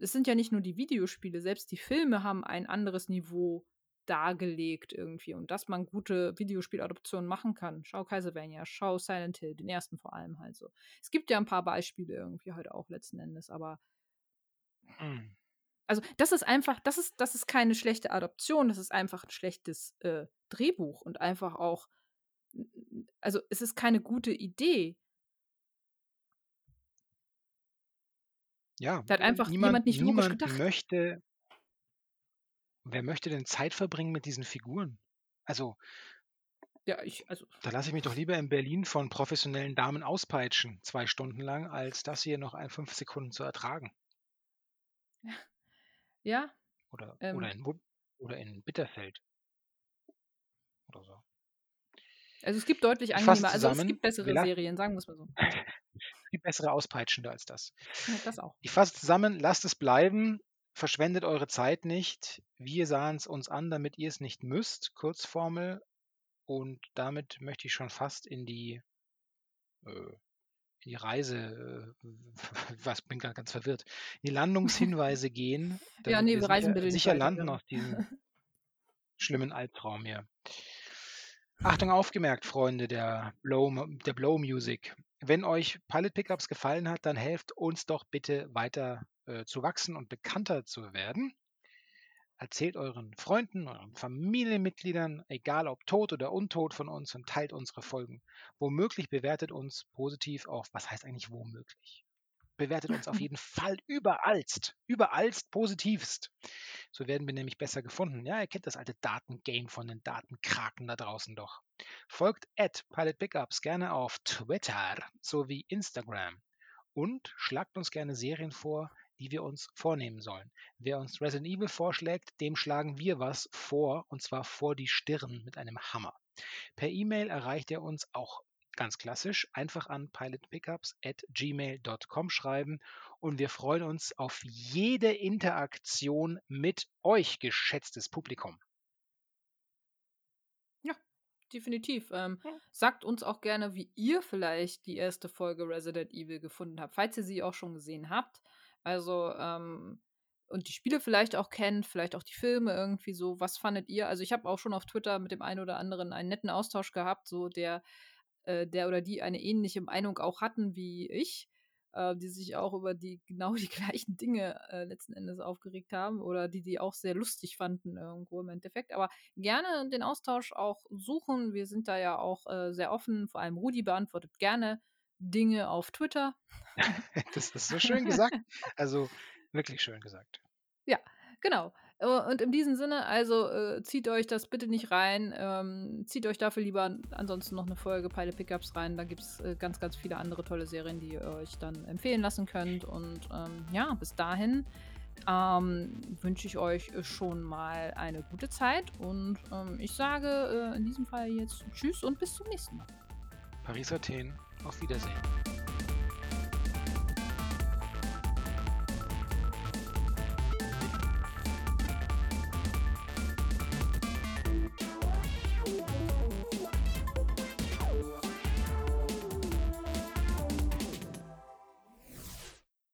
es sind ja nicht nur die Videospiele, selbst die Filme haben ein anderes Niveau dargelegt irgendwie und dass man gute Videospieladoptionen machen kann. Schau Castlevania, schau Silent Hill, den ersten vor allem halt so. Es gibt ja ein paar Beispiele irgendwie halt auch letzten Endes, aber Hm. also das ist einfach, das ist, das ist keine schlechte Adoption, das ist einfach ein schlechtes äh, Drehbuch und einfach auch, also es ist keine gute Idee. Ja, Da hat einfach niemand, jemand nicht logisch niemand gedacht. möchte, wer möchte denn Zeit verbringen mit diesen Figuren? Also, Ja, ich, also, da lasse ich mich doch lieber in Berlin von professionellen Damen auspeitschen, zwei Stunden lang, als das hier noch ein fünf Sekunden zu ertragen. ja, Oder, Ähm. oder, in, oder in Bitterfeld. Oder so. Also es gibt deutlich angenehmer, also es gibt bessere wir la- Serien, sagen wir es mal so. Es gibt bessere Auspeitschende als das. Ja, das auch. Ich fasse zusammen, lasst es bleiben, verschwendet eure Zeit nicht. Wir sahen es uns an, damit ihr es nicht müsst. Kurzformel. Und damit möchte ich schon fast in die, äh, in die Reise, äh, was bin gerade ganz verwirrt, in die Landungshinweise gehen. Ja, nee, wir reisen sicher, bitte sicher landen ja. aus diesem schlimmen Albtraum hier. Achtung aufgemerkt, Freunde der Blow, der Blow Music. Wenn euch Pilot Pickups gefallen hat, dann helft uns doch bitte weiter äh, zu wachsen und bekannter zu werden. Erzählt euren Freunden, euren Familienmitgliedern, egal ob tot oder untot von uns und teilt unsere Folgen. Womöglich bewertet uns positiv auf, was heißt eigentlich womöglich? Bewertet uns auf jeden Fall überallst, überallst positivst. So werden wir nämlich besser gefunden. Ja, ihr kennt das alte Datengame von den Datenkraken da draußen doch. Folgt at Pilot Pickups gerne auf Twitter sowie Instagram und schlagt uns gerne Serien vor, die wir uns vornehmen sollen. Wer uns Resident Evil vorschlägt, dem schlagen wir was vor und zwar vor die Stirn mit einem Hammer. Per E-Mail erreicht ihr uns auch ganz klassisch einfach an pilotpickups@gmail.com schreiben und wir freuen uns auf jede Interaktion mit euch, geschätztes Publikum. Ja, definitiv. Ähm, ja. Sagt uns auch gerne, wie ihr vielleicht die erste Folge Resident Evil gefunden habt, falls ihr sie auch schon gesehen habt. Also, ähm, und die Spiele vielleicht auch kennt, vielleicht auch die Filme irgendwie so. Was fandet ihr? Also ich habe auch schon auf Twitter mit dem einen oder anderen einen netten Austausch gehabt, so der, äh, der oder die eine ähnliche Meinung auch hatten wie ich, äh, die sich auch über die genau die gleichen Dinge äh, letzten Endes aufgeregt haben oder die die auch sehr lustig fanden irgendwo im Endeffekt. Aber gerne den Austausch auch suchen. Wir sind da ja auch äh, sehr offen. Vor allem Rudi beantwortet gerne Dinge auf Twitter. das ist so schön gesagt. Also wirklich schön gesagt. Ja, genau. Äh, und in diesem Sinne, also äh, zieht euch das bitte nicht rein. Ähm, zieht euch dafür lieber ansonsten noch eine Folge Pilot Pickups rein. Da gibt es äh, ganz, ganz viele andere tolle Serien, die ihr euch dann empfehlen lassen könnt. Und ähm, ja, bis dahin ähm, wünsche ich euch schon mal eine gute Zeit. Und ähm, ich sage äh, in diesem Fall jetzt Tschüss und bis zum nächsten Mal. Paris Athen. Auf Wiedersehen.